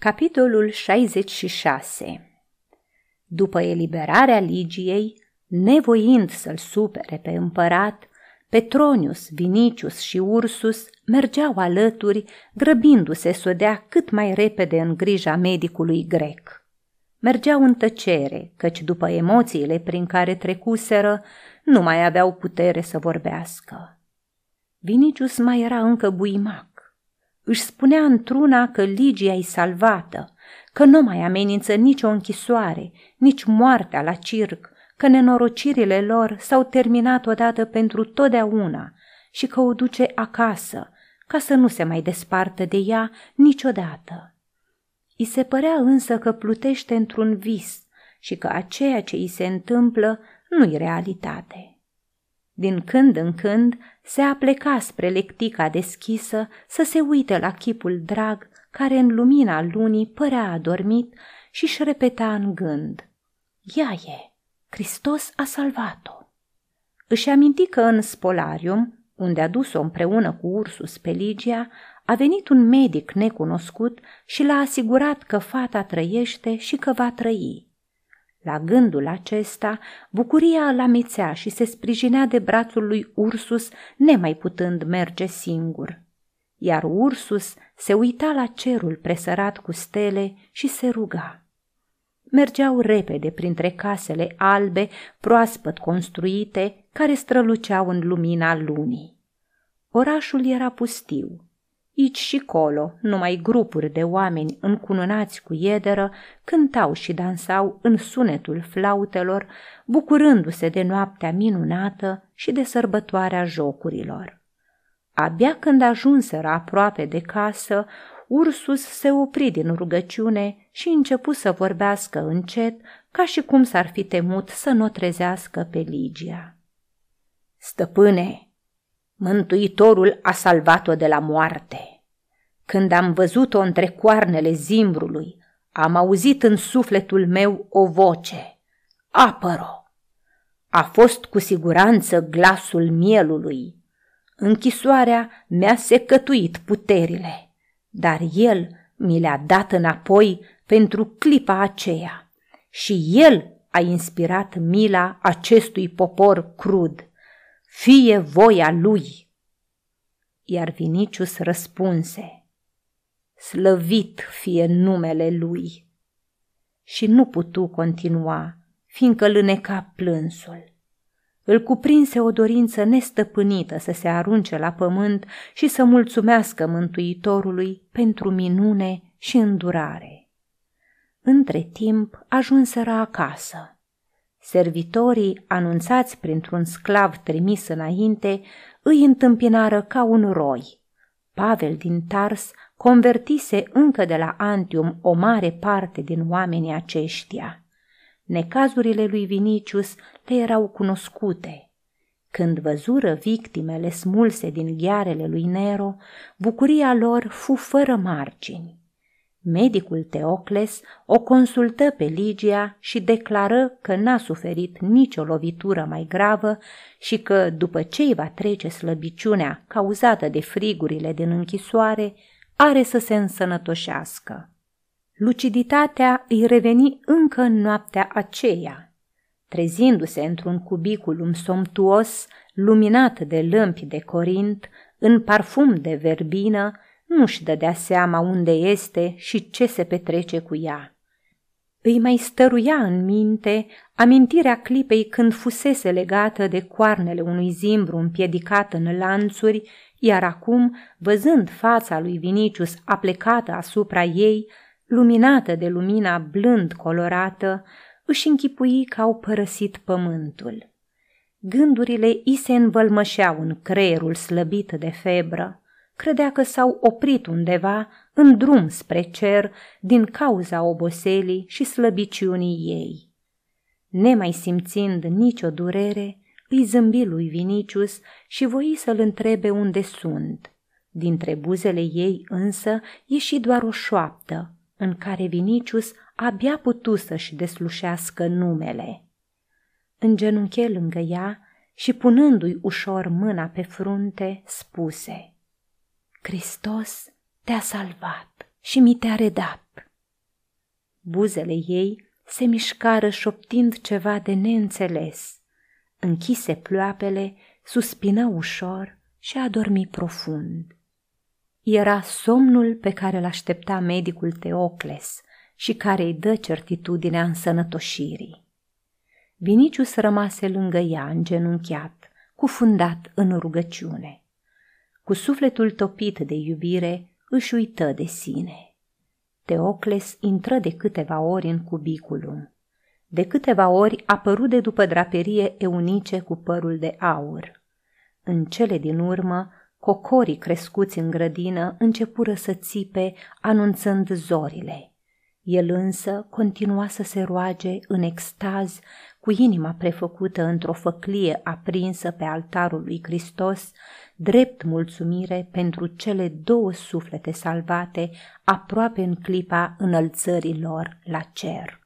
Capitolul 66 După eliberarea Ligiei, nevoind să-l supere pe împărat, Petronius, Vinicius și Ursus mergeau alături, grăbindu-se să o dea cât mai repede în grija medicului grec. Mergeau în tăcere, căci după emoțiile prin care trecuseră, nu mai aveau putere să vorbească. Vinicius mai era încă buimac. Își spunea într-una că Ligia e salvată, că nu mai amenință nicio închisoare, nici moartea la circ, că nenorocirile lor s-au terminat odată pentru totdeauna și că o duce acasă, ca să nu se mai despartă de ea niciodată. I se părea însă că plutește într-un vis și că aceea ce îi se întâmplă nu-i realitate. Din când în când se apleca spre lectica deschisă să se uite la chipul drag care în lumina lunii părea adormit și își repeta în gând. Ea e, Hristos a salvat-o. Își aminti că în spolarium, unde a dus-o împreună cu Ursus pe Ligia, a venit un medic necunoscut și l-a asigurat că fata trăiește și că va trăi. La gândul acesta, bucuria îl amețea și se sprijinea de brațul lui Ursus, nemai putând merge singur. Iar Ursus se uita la cerul presărat cu stele și se ruga. Mergeau repede printre casele albe, proaspăt construite, care străluceau în lumina lunii. Orașul era pustiu. Ici și colo, numai grupuri de oameni încununați cu iederă cântau și dansau în sunetul flautelor, bucurându-se de noaptea minunată și de sărbătoarea jocurilor. Abia când ajunseră aproape de casă, Ursus se opri din rugăciune și începu să vorbească încet, ca și cum s-ar fi temut să nu o trezească pe Ligia. Stăpâne, Mântuitorul a salvat-o de la moarte. Când am văzut-o între coarnele zimbrului, am auzit în sufletul meu o voce. Apăro! A fost cu siguranță glasul mielului. Închisoarea mi-a secătuit puterile, dar el mi le-a dat înapoi pentru clipa aceea și el a inspirat mila acestui popor crud fie voia lui. Iar Vinicius răspunse, slăvit fie numele lui. Și nu putu continua, fiindcă lâneca plânsul. Îl cuprinse o dorință nestăpânită să se arunce la pământ și să mulțumească Mântuitorului pentru minune și îndurare. Între timp ajunseră acasă. Servitorii, anunțați printr-un sclav trimis înainte, îi întâmpinară ca un roi. Pavel din Tars convertise încă de la Antium o mare parte din oamenii aceștia. Necazurile lui Vinicius le erau cunoscute. Când văzură victimele smulse din ghearele lui Nero, bucuria lor fu fără margini. Medicul Teocles o consultă pe Ligia și declară că n-a suferit nicio lovitură mai gravă și că, după ce îi va trece slăbiciunea cauzată de frigurile din închisoare, are să se însănătoșească. Luciditatea îi reveni încă în noaptea aceea. Trezindu-se într-un cubiculum somtuos, luminat de lămpi de corint, în parfum de verbină, nu-și dădea seama unde este și ce se petrece cu ea. Îi mai stăruia în minte amintirea clipei când fusese legată de coarnele unui zimbru împiedicat în lanțuri, iar acum, văzând fața lui Vinicius aplecată asupra ei, luminată de lumina blând colorată, își închipui că au părăsit pământul. Gândurile i se învălmășeau în creierul slăbit de febră credea că s-au oprit undeva în drum spre cer din cauza oboselii și slăbiciunii ei. Nemai simțind nicio durere, îi zâmbi lui Vinicius și voi să-l întrebe unde sunt. Dintre buzele ei însă ieși doar o șoaptă, în care Vinicius abia putu să-și deslușească numele. Îngenunche lângă ea și punându-i ușor mâna pe frunte, spuse – Hristos te-a salvat și mi te-a redat. Buzele ei se mișcară șoptind ceva de neînțeles. Închise ploapele, suspină ușor și a dormit profund. Era somnul pe care îl aștepta medicul Teocles și care îi dă certitudinea însănătoșirii. Vinicius rămase lângă ea, îngenunchiat, cufundat în rugăciune. Cu sufletul topit de iubire, își uită de sine. Teocles intră de câteva ori în cubiculum. De câteva ori apărut de după draperie eunice cu părul de aur. În cele din urmă, cocorii crescuți în grădină începură să țipe, anunțând zorile. El însă continua să se roage în extaz, cu inima prefăcută într-o făclie aprinsă pe altarul lui Hristos, drept mulțumire pentru cele două suflete salvate aproape în clipa înălțării lor la cer.